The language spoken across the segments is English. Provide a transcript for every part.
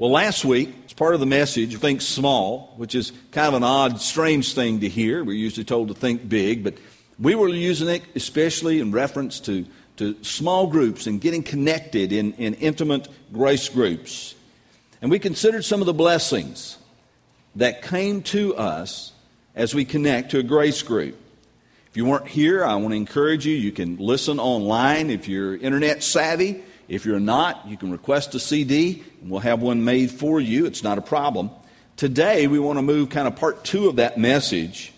Well, last week, as part of the message, think small, which is kind of an odd, strange thing to hear. We're usually told to think big, but we were using it especially in reference to, to small groups and getting connected in, in intimate grace groups. And we considered some of the blessings that came to us as we connect to a grace group. If you weren't here, I want to encourage you. You can listen online if you're internet savvy. If you're not, you can request a CD and we'll have one made for you. It's not a problem. Today, we want to move kind of part two of that message.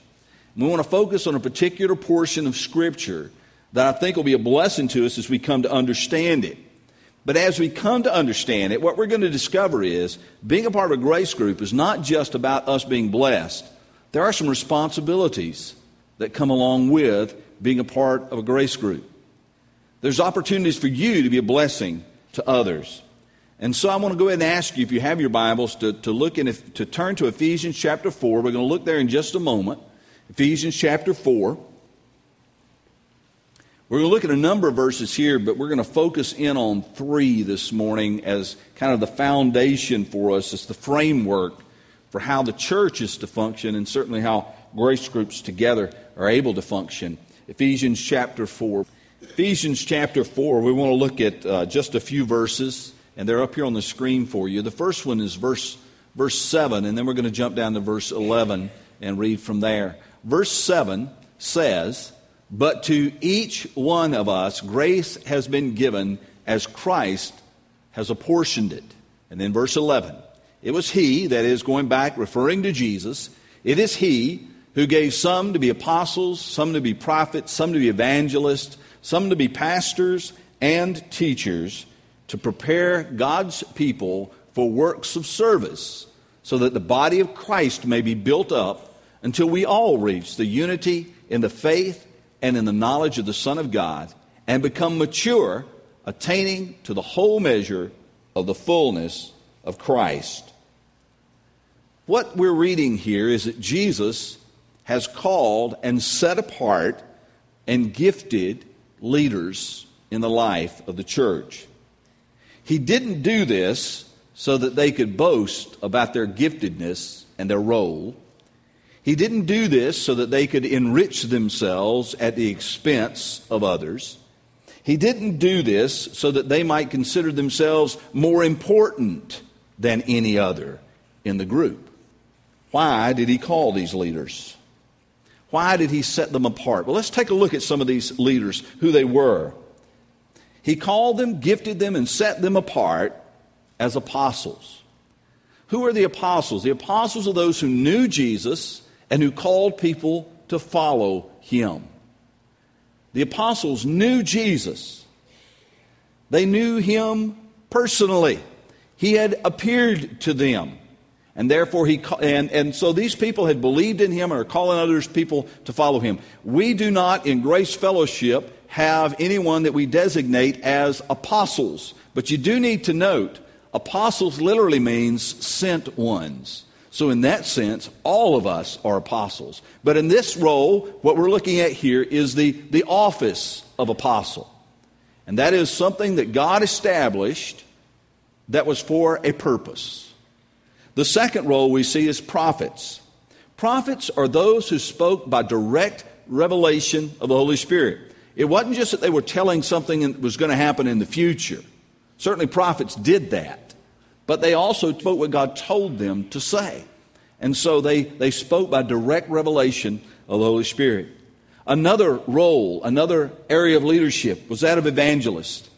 We want to focus on a particular portion of Scripture that I think will be a blessing to us as we come to understand it. But as we come to understand it, what we're going to discover is being a part of a grace group is not just about us being blessed. There are some responsibilities that come along with being a part of a grace group. There's opportunities for you to be a blessing to others. And so I want to go ahead and ask you, if you have your Bibles, to, to look in, to turn to Ephesians chapter 4. We're going to look there in just a moment. Ephesians chapter 4. We're going to look at a number of verses here, but we're going to focus in on three this morning as kind of the foundation for us, as the framework for how the church is to function and certainly how grace groups together are able to function. Ephesians chapter 4. Ephesians chapter 4, we want to look at uh, just a few verses, and they're up here on the screen for you. The first one is verse, verse 7, and then we're going to jump down to verse 11 and read from there. Verse 7 says, But to each one of us grace has been given as Christ has apportioned it. And then verse 11, it was He, that is, going back, referring to Jesus, it is He who gave some to be apostles, some to be prophets, some to be evangelists, some to be pastors and teachers to prepare God's people for works of service so that the body of Christ may be built up until we all reach the unity in the faith and in the knowledge of the Son of God and become mature, attaining to the whole measure of the fullness of Christ. What we're reading here is that Jesus has called and set apart and gifted leaders in the life of the church. He didn't do this so that they could boast about their giftedness and their role. He didn't do this so that they could enrich themselves at the expense of others. He didn't do this so that they might consider themselves more important than any other in the group. Why did he call these leaders? Why did he set them apart? Well, let's take a look at some of these leaders, who they were. He called them, gifted them, and set them apart as apostles. Who are the apostles? The apostles are those who knew Jesus and who called people to follow him. The apostles knew Jesus. They knew him personally. He had appeared to them. And therefore, he, and, and so these people had believed in him and are calling others people to follow him. We do not, in Grace Fellowship, have anyone that we designate as apostles. But you do need to note, apostles literally means sent ones. So, in that sense, all of us are apostles. But in this role, what we're looking at here is the, the office of apostle. And that is something that God established that was for a purpose. The second role we see is prophets. Prophets are those who spoke by direct revelation of the Holy Spirit. It wasn't just that they were telling something that was going to happen in the future. Certainly, prophets did that. But they also spoke what God told them to say. And so they, they spoke by direct revelation of the Holy Spirit. Another role, another area of leadership was that of evangelists.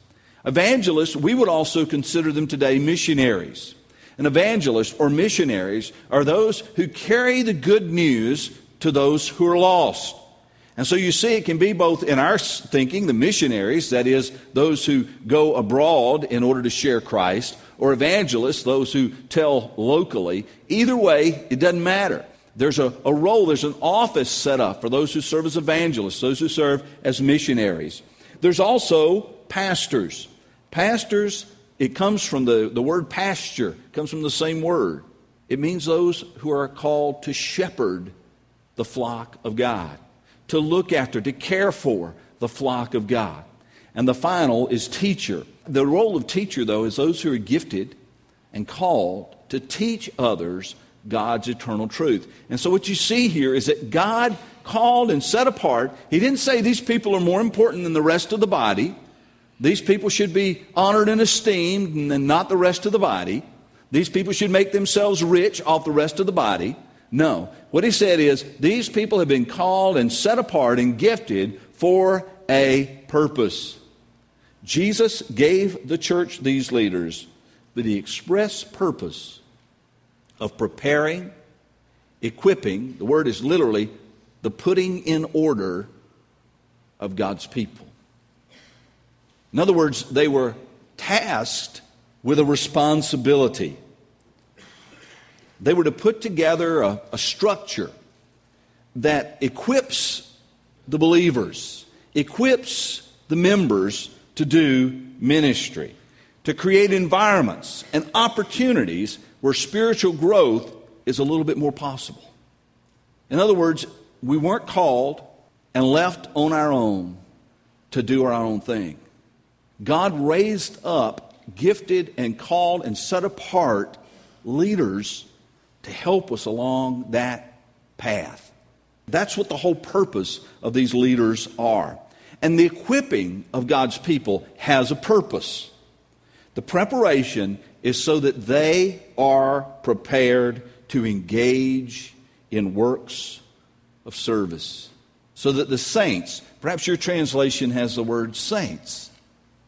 Evangelists, we would also consider them today missionaries. An evangelist or missionaries are those who carry the good news to those who are lost. And so you see, it can be both in our thinking, the missionaries, that is, those who go abroad in order to share Christ, or evangelists, those who tell locally. Either way, it doesn't matter. There's a, a role, there's an office set up for those who serve as evangelists, those who serve as missionaries. There's also pastors. Pastors it comes from the, the word pasture, comes from the same word. It means those who are called to shepherd the flock of God, to look after, to care for the flock of God. And the final is teacher. The role of teacher, though, is those who are gifted and called to teach others God's eternal truth. And so, what you see here is that God called and set apart. He didn't say these people are more important than the rest of the body. These people should be honored and esteemed and not the rest of the body. These people should make themselves rich off the rest of the body. No. What he said is these people have been called and set apart and gifted for a purpose. Jesus gave the church these leaders with the express purpose of preparing, equipping, the word is literally the putting in order of God's people. In other words, they were tasked with a responsibility. They were to put together a, a structure that equips the believers, equips the members to do ministry, to create environments and opportunities where spiritual growth is a little bit more possible. In other words, we weren't called and left on our own to do our own thing. God raised up gifted and called and set apart leaders to help us along that path. That's what the whole purpose of these leaders are. And the equipping of God's people has a purpose. The preparation is so that they are prepared to engage in works of service. So that the saints, perhaps your translation has the word saints.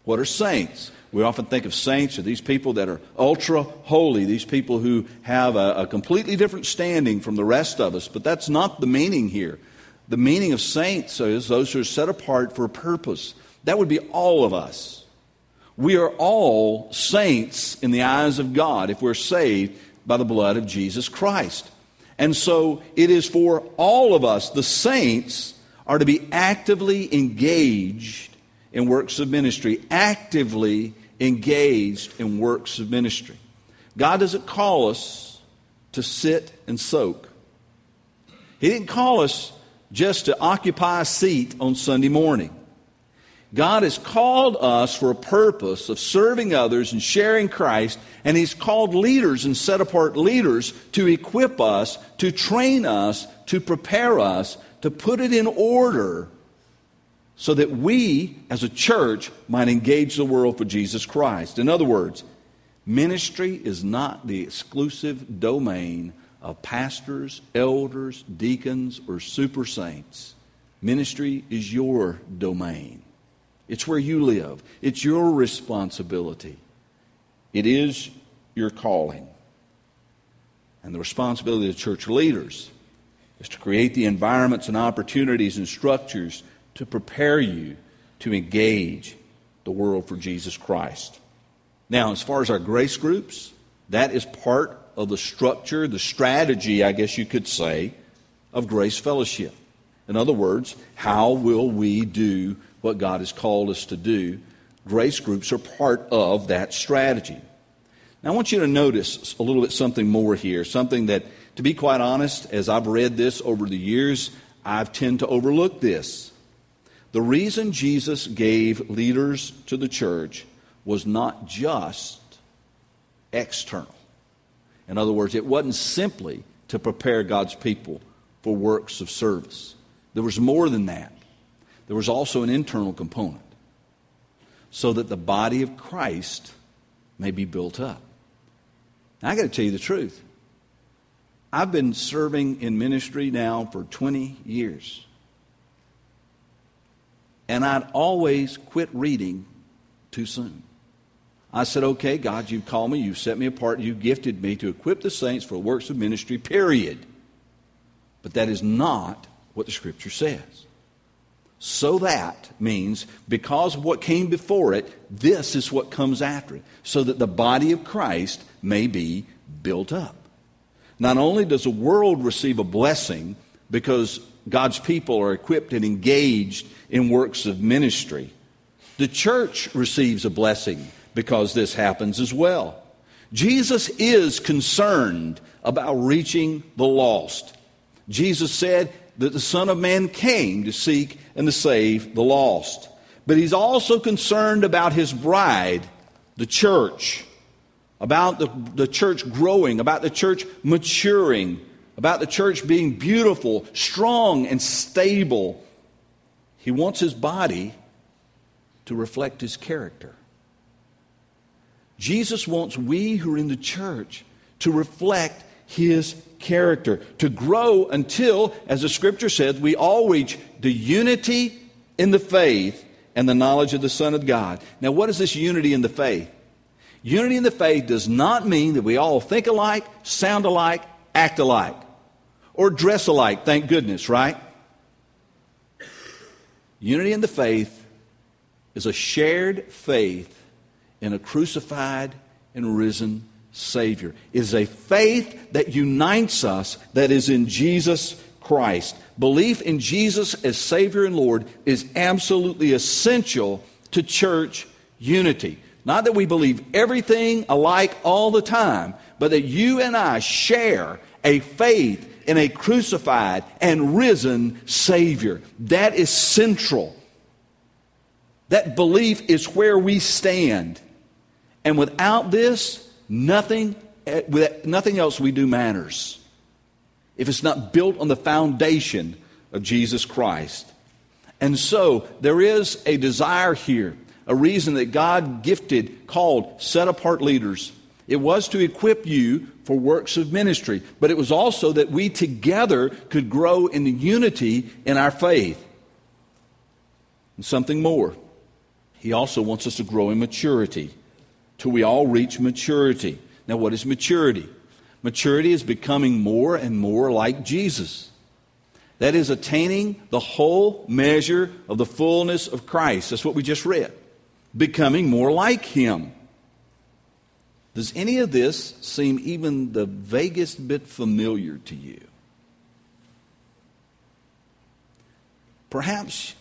What are saints? We often think of saints or these people that are ultra holy, these people who have a, a, completely different standing from the rest of us, but that's not the meaning here. The meaning of saints is those who are set apart for a purpose. That would be all of us. We are all saints in the eyes of God if we're saved by the blood of Jesus Christ. And so it is for all of us, the saints, are to be actively engaged in works of ministry, actively engaged in works of ministry. God doesn't call us to sit and soak. He didn't call us just to occupy a seat on Sunday morning. God has called us for a purpose of serving others and sharing Christ, and He's called leaders and set apart leaders to equip us, to train us, to prepare us, to put it in order so that we as a church might engage the world for Jesus Christ. In other words, ministry is not the exclusive domain of pastors, elders, deacons, or super saints. Ministry is your domain. It's where you live. It's your responsibility. It is your calling. And the responsibility of church leaders is to create the environments and opportunities and structures to prepare you to engage the world for Jesus Christ. Now, as far as our grace groups, that is part of the structure, the strategy, I guess you could say, of Grace Fellowship. In other words, how will we do what God has called us to do? Grace groups are part of that strategy. Now, I want you to notice a little bit something more here, something that, to be quite honest, as I've read this over the years, I've tend to overlook this. The reason Jesus gave leaders to the church was not just external. In other words, it wasn't simply to prepare God's people for works of service. There was more than that. There was also an internal component so that the body of Christ may be built up. Now, I got to tell you the truth. I've been serving in ministry now for 20 years. And I'd always quit reading too soon. I said, okay, God, you've called me, you've set me apart, you've gifted me to equip the saints for works of ministry, period. But that is not what the Scripture says. So that means because of what came before it, this is what comes after it, so that the body of Christ may be built up. Not only does the world receive a blessing because God's people are equipped and engaged in works of ministry. The church receives a blessing because this happens as well. Jesus is concerned about reaching the lost. Jesus said that the Son of Man came to seek and to save the lost. But he's also concerned about his bride, the church. about the, the church growing, about the church maturing, about the church being beautiful, strong, and stable. He wants his body to reflect his character. Jesus wants we who are in the church to reflect his character, to grow until, as the scripture says, we all reach the unity in the faith and the knowledge of the Son of God. Now, what is this unity in the faith? Unity in the faith does not mean that we all think alike, sound alike, act alike, or dress alike, thank goodness, right? Unity in the faith is a shared faith in a crucified and risen Savior. It is a faith that unites us that is in Jesus Christ. Belief in Jesus as Savior and Lord is absolutely essential to church unity. Not that we believe everything alike all the time, but that you and I share a faith in a crucified and risen Savior. That is central. That belief is where we stand. And without this, nothing, eh, nothing else we do matters. If it's not built on the foundation of Jesus Christ. And so there is a desire here, a reason that God gifted, called, set apart leaders. It was to equip you for works of ministry, but it was also that we together could grow in the unity in our faith. And something more. He also wants us to grow in maturity till we all reach maturity. Now, what is maturity? Maturity is becoming more and more like Jesus. That is attaining the whole measure of the fullness of Christ. That's what we just read. Becoming more like Him. Does any of this seem even the vaguest bit familiar to you? Perhaps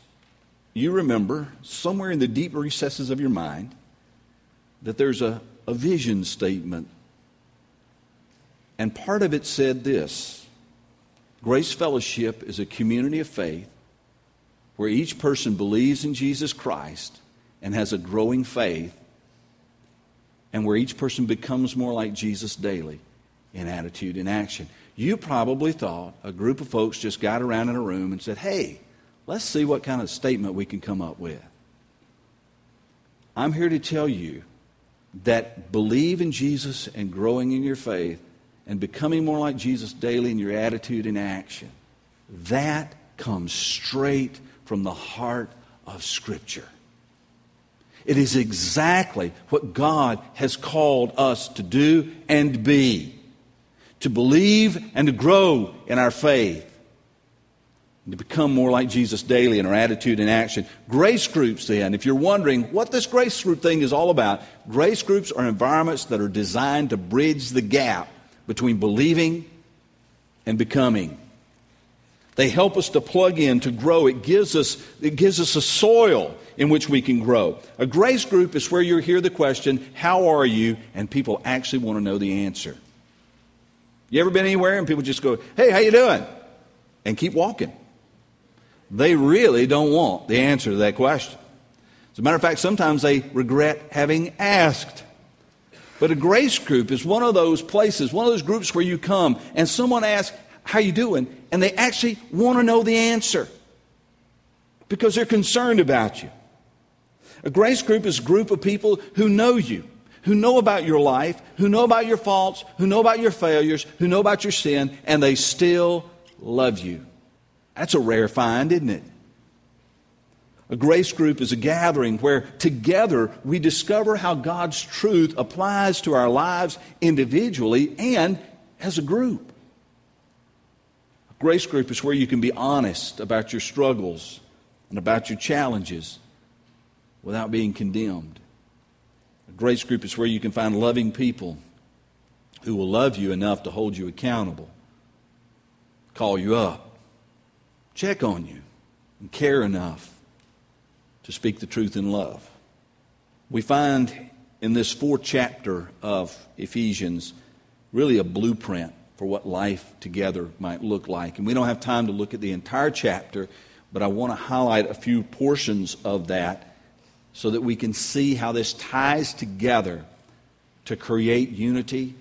you remember somewhere in the deep recesses of your mind that there's a, a vision statement. And part of it said this Grace Fellowship is a community of faith where each person believes in Jesus Christ and has a growing faith, and where each person becomes more like Jesus daily in attitude and action. You probably thought a group of folks just got around in a room and said, Hey, let's see what kind of statement we can come up with. I'm here to tell you that believe in Jesus and growing in your faith and becoming more like Jesus daily in your attitude and action, that comes straight from the heart of Scripture. It is exactly what God has called us to do and be to believe and to grow in our faith to become more like Jesus daily in our attitude and action. Grace groups, then, if you're wondering what this grace group thing is all about, grace groups are environments that are designed to bridge the gap between believing and becoming. They help us to plug in, to grow. It gives us, it gives us a soil in which we can grow. A grace group is where you hear the question, How are you? and people actually want to know the answer. You ever been anywhere and people just go, Hey, how you doing? and keep walking? they really don't want the answer to that question. As a matter of fact, sometimes they regret having asked. But a grace group is one of those places, one of those groups where you come and someone asks, How you doing? And they actually want to know the answer because they're concerned about you. A grace group is a group of people who know you, who know about your life, who know about your faults, who know about your failures, who know about your sin, and they still love you. That's a rare find, isn't it? A grace group is a gathering where together we discover how God's truth applies to our lives individually and as a group. Grace group is where you can be honest about your struggles and about your challenges without being condemned. A grace group is where you can find loving people who will love you enough to hold you accountable, call you up, check on you and care enough to speak the truth in love. We find in this fourth chapter of Ephesians really a blueprint for what life together might look like. And we don't have time to look at the entire chapter, but I want to highlight a few portions of that so that we can see how this ties together to create unity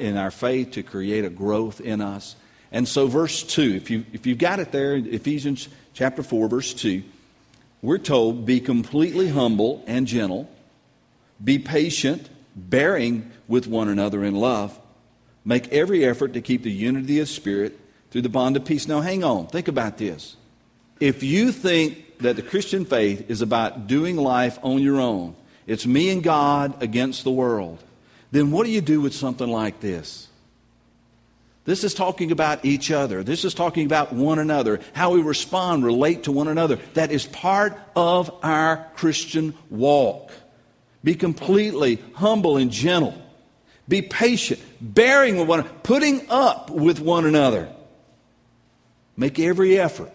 in our faith, to create a growth in us. And so, verse 2, if, you, if you've got it there, Ephesians chapter 4, verse 2, we're told, be completely humble and gentle, be patient, bearing with one another in love, make every effort to keep the unity of spirit through the bond of peace. Now, hang on, think about this. If you think that the Christian faith is about doing life on your own, it's me and God against the world, then what do you do with something like this? This is talking about each other. This is talking about one another, how we respond, relate to one another. That is part of our Christian walk. Be completely humble and gentle. Be patient, bearing with one putting up with one another. Make every effort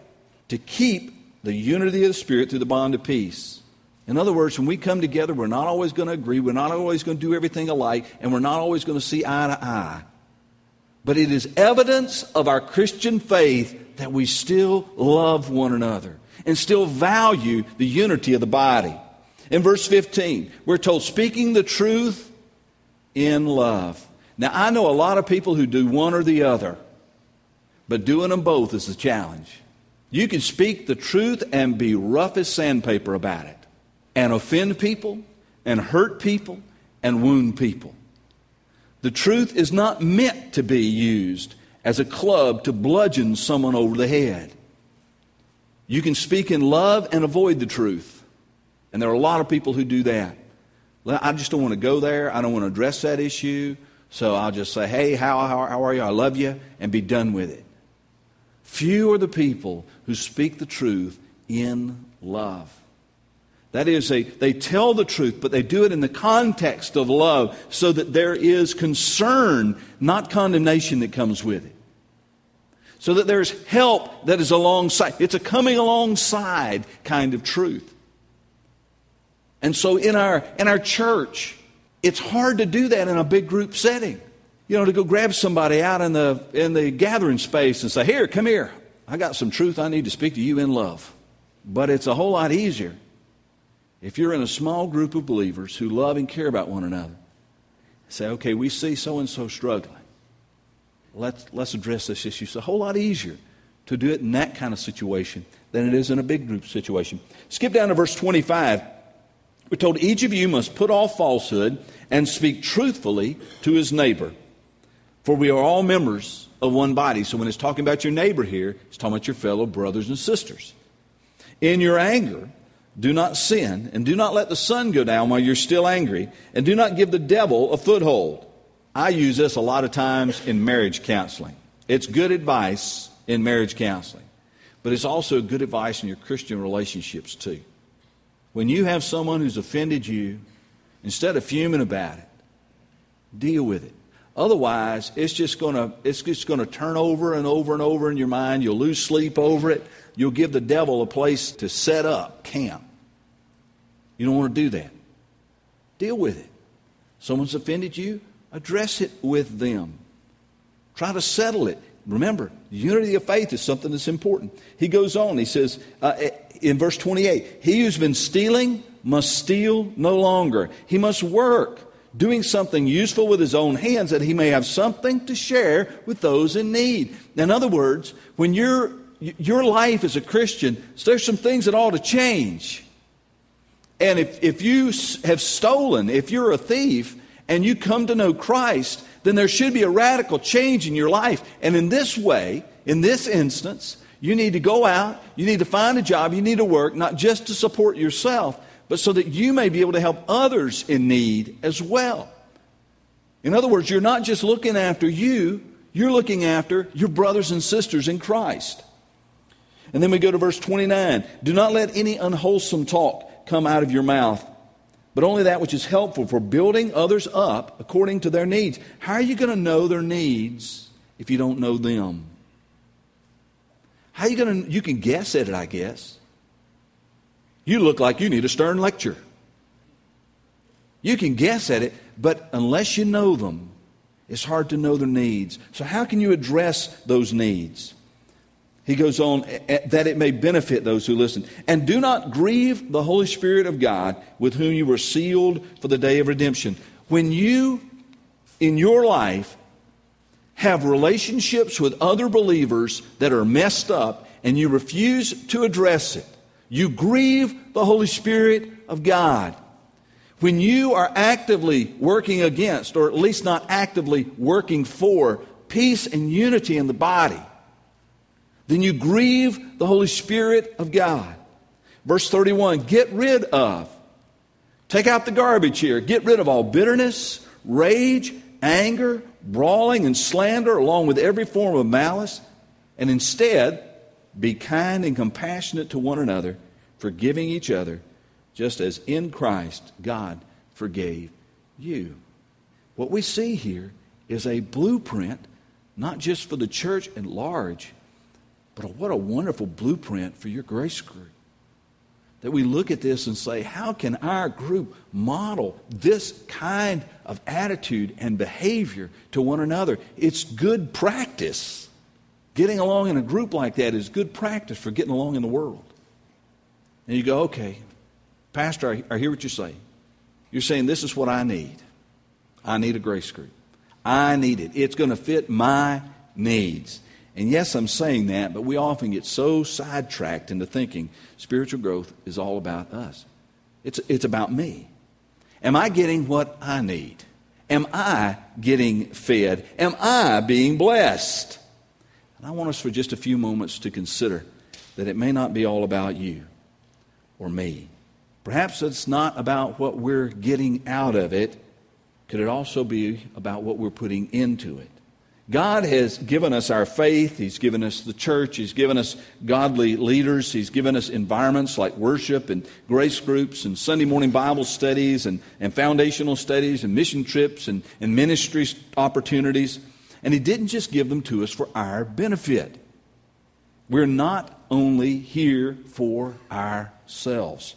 to keep the unity of the Spirit through the bond of peace. In other words, when we come together, we're not always going to agree, we're not always going to do everything alike, and we're not always going to see eye to eye. But it is evidence of our Christian faith that we still love one another and still value the unity of the body. In verse 15, we're told, speaking the truth in love. Now, I know a lot of people who do one or the other, but doing them both is a challenge. You can speak the truth and be rough as sandpaper about it and offend people and hurt people and wound people. The truth is not meant to be used as a club to bludgeon someone over the head. You can speak in love and avoid the truth. And there are a lot of people who do that. I just don't want to go there. I don't want to address that issue. So I'll just say, hey, how, how, how are you? I love you, and be done with it. Few are the people who speak the truth in love. That is, they, they tell the truth, but they do it in the context of love so that there is concern, not condemnation, that comes with it. So that there's help that is alongside. It's a coming alongside kind of truth. And so in our, in our church, it's hard to do that in a big group setting. You know, to go grab somebody out in the, in the gathering space and say, Here, come here. I got some truth I need to speak to you in love. But it's a whole lot easier if you're in a small group of believers who love and care about one another. Say, okay, we see so and so struggling. Let's, let's address this issue. It's a whole lot easier to do it in that kind of situation than it is in a big group situation. Skip down to verse 25. We're told each of you must put off falsehood and speak truthfully to his neighbor. For we are all members of one body. So when it's talking about your neighbor here, it's talking about your fellow brothers and sisters. In your anger, do not sin, and do not let the sun go down while you're still angry, and do not give the devil a foothold. I use this a lot of times in marriage counseling. It's good advice in marriage counseling, but it's also good advice in your Christian relationships too. When you have someone who's offended you, instead of fuming about it, deal with it. Otherwise, it's just going to it's just to turn over and over and over in your mind. You'll lose sleep over it. You'll give the devil a place to set up camp. You don't want to do that. Deal with it. Someone's offended you, address it with them. Try to settle it. Remember, unity of faith is something that's important. He goes on, he says uh, in verse 28 He who's been stealing must steal no longer. He must work doing something useful with his own hands that he may have something to share with those in need. In other words, when you're, your life as a Christian, there's some things that ought to change. And if, if you have stolen, if you're a thief, and you come to know Christ, then there should be a radical change in your life. And in this way, in this instance, you need to go out, you need to find a job, you need to work, not just to support yourself, but so that you may be able to help others in need as well. In other words, you're not just looking after you, you're looking after your brothers and sisters in Christ. And then we go to verse 29 Do not let any unwholesome talk come out of your mouth, but only that which is helpful for building others up according to their needs. How are you going to know their needs if you don't know them? How you going to, you can guess at it, I guess. You look like you need a stern lecture. You can guess at it, but unless you know them, it's hard to know their needs. So, how can you address those needs? He goes on, that it may benefit those who listen. And do not grieve the Holy Spirit of God, with whom you were sealed for the day of redemption. When you, in your life, have relationships with other believers that are messed up and you refuse to address it, you grieve the Holy Spirit of God. When you are actively working against, or at least not actively working for, peace and unity in the body, then you grieve the Holy Spirit of God. Verse 31 get rid of. Take out the garbage here. Get rid of all bitterness, rage, anger, brawling, and slander, along with every form of malice. And instead, be kind and compassionate to one another, forgiving each other, just as in Christ God forgave you. What we see here is a blueprint, not just for the church at large, but what a wonderful blueprint for your grace group. That we look at this and say, how can our group model this kind of attitude and behavior to one another? It's good practice. Getting along in a group like that is good practice for getting along in the world. And you go, okay, Pastor, I, hear what you're saying. You're saying this is what I need. I need a grace group. I need it. It's going to fit my needs. And yes, I'm saying that, but we often get so sidetracked into thinking spiritual growth is all about us. It's, it's about me. Am I getting what I need? Am I getting fed? Am I being blessed? And I want us for just a few moments to consider that it may not be all about you or me. Perhaps it's not about what we're getting out of it. Could it also be about what we're putting into it? God has given us our faith. He's given us the church. He's given us godly leaders. He's given us environments like worship and grace groups and Sunday morning Bible studies and, and foundational studies and mission trips and, and ministry opportunities. And He didn't just give them to us for our benefit. We're not only here for ourselves,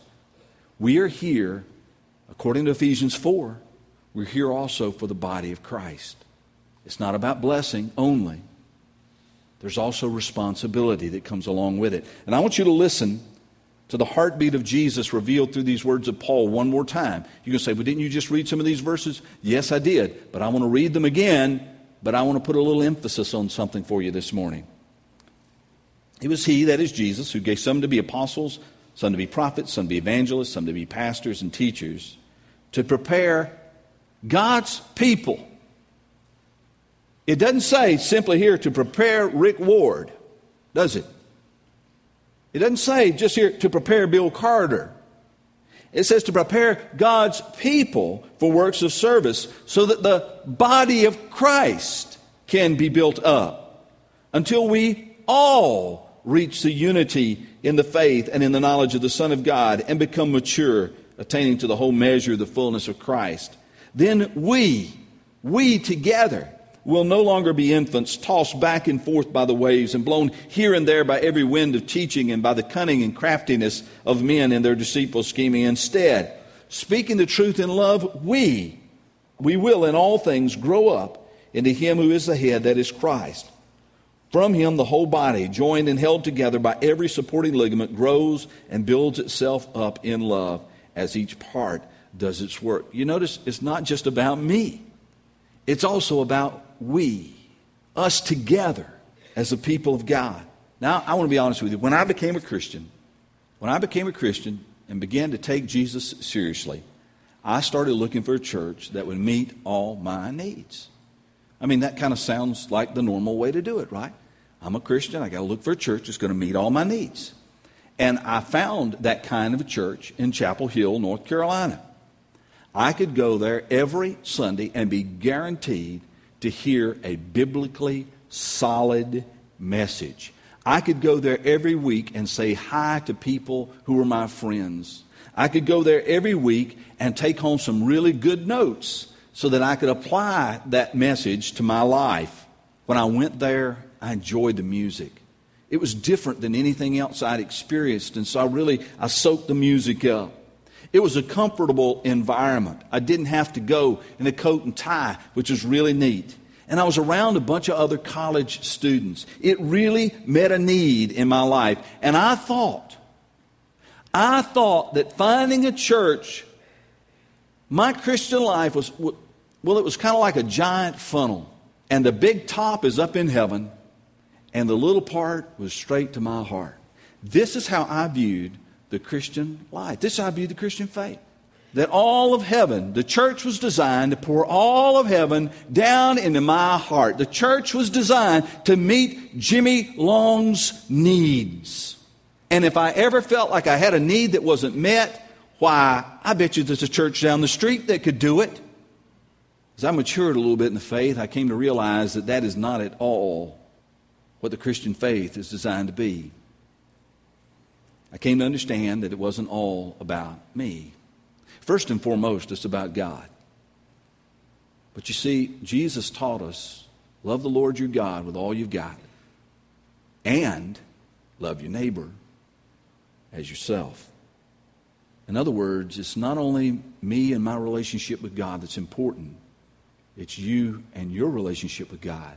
we are here, according to Ephesians 4, we're here also for the body of Christ. It's not about blessing only. There's also responsibility that comes along with it. And I want you to listen to the heartbeat of Jesus revealed through these words of Paul one more time. You can say, well, didn't you just read some of these verses? Yes, I did. But I want to read them again, but I want to put a little emphasis on something for you this morning. It was He, that is Jesus, who gave some to be apostles, some to be prophets, some to be evangelists, some to be pastors and teachers, to prepare God's people it doesn't say simply here to prepare Rick Ward, does it? It doesn't say just here to prepare Bill Carter. It says to prepare God's people for works of service so that the body of Christ can be built up until we all reach the unity in the faith and in the knowledge of the Son of God and become mature, attaining to the whole measure of the fullness of Christ. Then we, we together, will no longer be infants, tossed back and forth by the waves and blown here and there by every wind of teaching and by the cunning and craftiness of men in their deceitful scheming. Instead, speaking the truth in love, we, we will in all things grow up into Him who is the head, that is Christ. From Him, the whole body, joined and held together by every supporting ligament, grows and builds itself up in love as each part does its work. You notice it's not just about me. It's also about we, us together as the people of God. Now, I want to be honest with you. When I became a Christian, when I became a Christian and began to take Jesus seriously, I started looking for a church that would meet all my needs. I mean, that kind of sounds like the normal way to do it, right? I'm a Christian. I got to look for a church that's going to meet all my needs. And I found that kind of a church in Chapel Hill, North Carolina. I could go there every Sunday and be guaranteed to hear a biblically solid message. I could go there every week and say hi to people who were my friends. I could go there every week and take home some really good notes so that I could apply that message to my life. When I went there, I enjoyed the music. It was different than anything else I'd experienced, and so I really I soaked the music up. It was a comfortable environment. I didn't have to go in a coat and tie, which was really neat. And I was around a bunch of other college students. It really met a need in my life. And I thought, I thought that finding a church My Christian life was, well, it was kind of like a giant funnel. And the big top is up in heaven, and the little part was straight to my heart. This is how I viewed the Christian life. This I viewed the Christian faith. That all of heaven, the church was designed to pour all of heaven down into my heart. The church was designed to meet Jimmy Long's needs. And if I ever felt like I had a need that wasn't met, why, I bet you there's a church down the street that could do it. As I matured a little bit in the faith, I came to realize that that is not at all what the Christian faith is designed to be. I came to understand that it wasn't all about me. First and foremost, it's about God. But you see, Jesus taught us love the Lord your God with all you've got, and love your neighbor as yourself. In other words, it's not only me and my relationship with God that's important, it's you and your relationship with God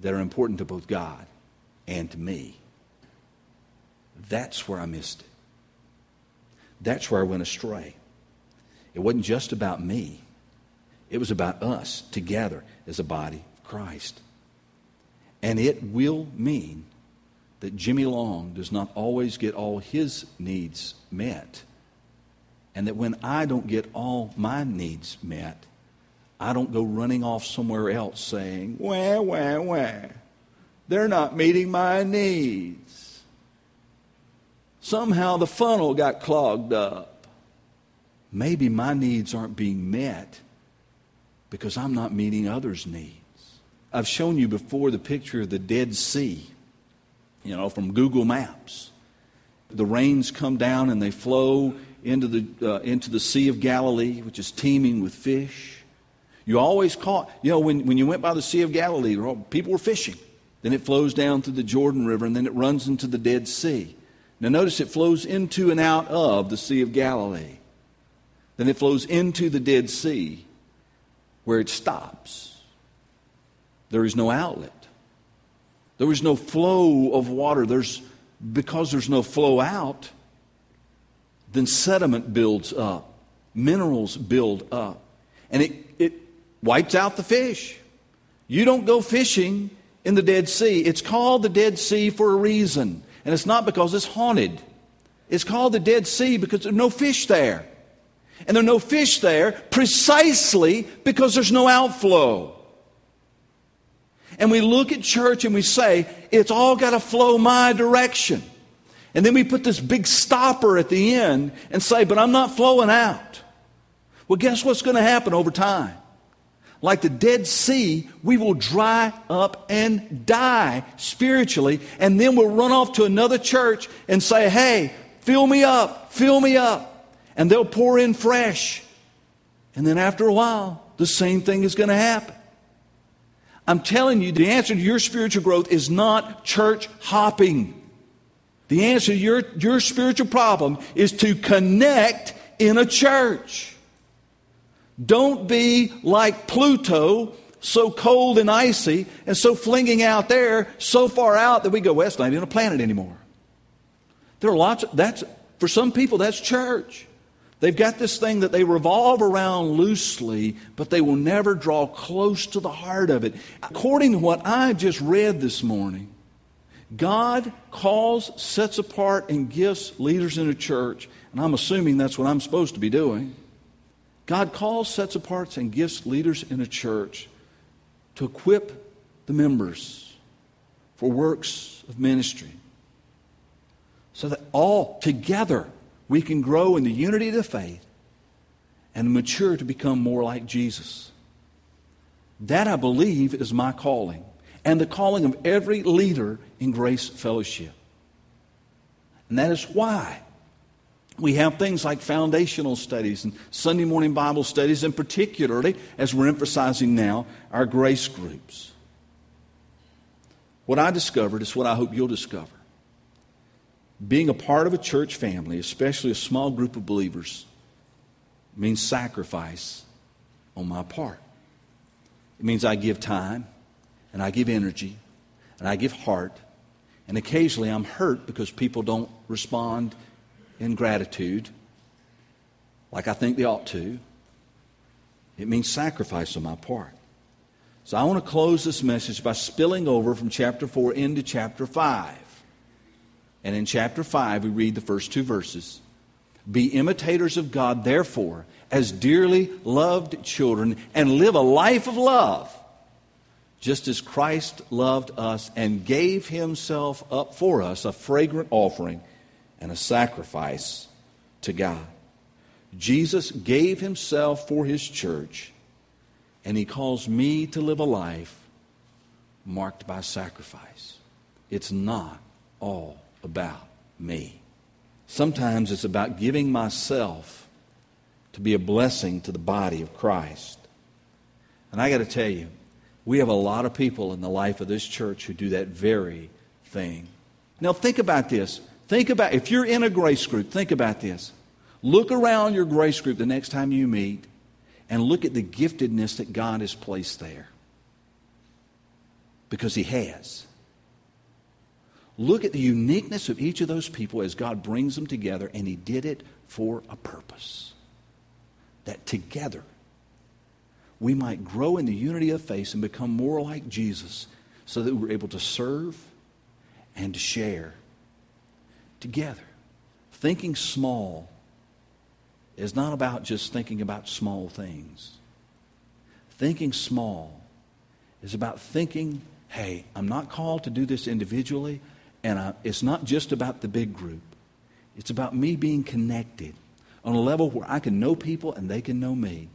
that are important to both God and to me. That's where I missed it. That's where I went astray. It wasn't just about me, it was about us together as a body of Christ. And it will mean that Jimmy Long does not always get all his needs met. And that when I don't get all my needs met, I don't go running off somewhere else saying, wah, wah, wah. They're not meeting my needs. Somehow the funnel got clogged up. Maybe my needs aren't being met because I'm not meeting others' needs. I've shown you before the picture of the Dead Sea, you know, from Google Maps. The rains come down and they flow into the, uh, into the Sea of Galilee, which is teeming with fish. You always caught, you know, when, when you went by the Sea of Galilee, people were fishing. Then it flows down through the Jordan River and then it runs into the Dead Sea. Now, notice it flows into and out of the Sea of Galilee. Then it flows into the Dead Sea where it stops. There is no outlet. There is no flow of water. There's, because there's no flow out, then sediment builds up, minerals build up, and it, it wipes out the fish. You don't go fishing in the Dead Sea. It's called the Dead Sea for a reason. And it's not because it's haunted. It's called the Dead Sea because there's no fish there. And there are no fish there precisely because there's no outflow. And we look at church and we say, it's all got to flow my direction. And then we put this big stopper at the end and say, but I'm not flowing out. Well, guess what's going to happen over time? Like the Dead Sea, we will dry up and die spiritually. And then we'll run off to another church and say, hey, fill me up, fill me up. And they'll pour in fresh. And then after a while, the same thing is going to happen. I'm telling you, the answer to your spiritual growth is not church hopping. The answer to your, your spiritual problem is to connect in a church. Don't be like Pluto, so cold and icy, and so flinging out there, so far out that we go, well, it's not even a planet anymore. There are lots of, that's, for some people, that's church. They've got this thing that they revolve around loosely, but they will never draw close to the heart of it. According to what I just read this morning, God calls, sets apart, and gifts leaders in a church, and I'm assuming that's what I'm supposed to be doing. God calls, sets apart, and gifts leaders in a church to equip the members for works of ministry so that all together we can grow in the unity of the faith and mature to become more like Jesus. That, I believe, is my calling and the calling of every leader in Grace Fellowship. And that is why we have things like foundational studies and Sunday morning Bible studies, and particularly, as we're emphasizing now, our grace groups. What I discovered is what I hope you'll discover. Being a part of a church family, especially a small group of believers, means sacrifice on my part. It means I give time, and I give energy, and I give heart, and occasionally I'm hurt because people don't respond in gratitude, like I think they ought to. It means sacrifice on my part. So I want to close this message by spilling over from chapter 4 into chapter 5. And in chapter 5, we read the first two verses. Be imitators of God, therefore, as dearly loved children, and live a life of love, just as Christ loved us and gave himself up for us, a fragrant offering and a sacrifice to God. Jesus gave himself for his church, and he calls me to live a life marked by sacrifice. It's not all about me. Sometimes it's about giving myself to be a blessing to the body of Christ. And I got to tell you, we have a lot of people in the life of this church who do that very thing. Now, think about this. Think about, if you're in a grace group, think about this. Look around your grace group the next time you meet and look at the giftedness that God has placed there. Because He has. Look at the uniqueness of each of those people as God brings them together, and He did it for a purpose. That together we might grow in the unity of faith and become more like Jesus so that we're able to serve and to share together. Thinking small is not about just thinking about small things. Thinking small is about thinking, hey, I'm not called to do this individually. And I, it's not just about the big group, it's about me being connected on a level where I can know people and they can know me.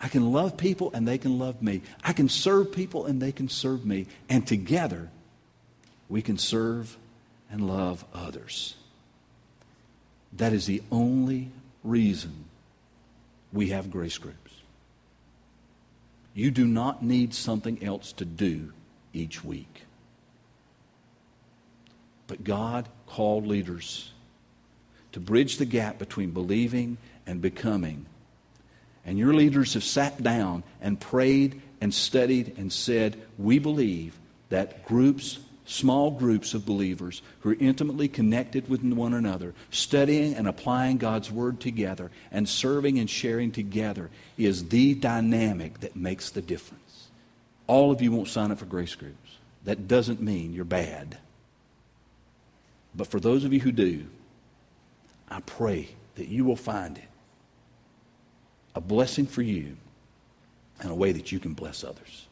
I can love people and they can love me. I can serve people and they can serve me. And together, we can serve and love others. That is the only reason we have grace groups. You do not need something else to do each week. But God called leaders to bridge the gap between believing and becoming. And your leaders have sat down and prayed and studied and said, We believe that groups, small groups of believers who are intimately connected with one another, studying and applying God's Word together, and serving and sharing together is the dynamic that makes the difference. All of you won't sign up for grace groups. That doesn't mean you're bad. But for those of you who do, I pray that you will find it a blessing for you and a way that you can bless others.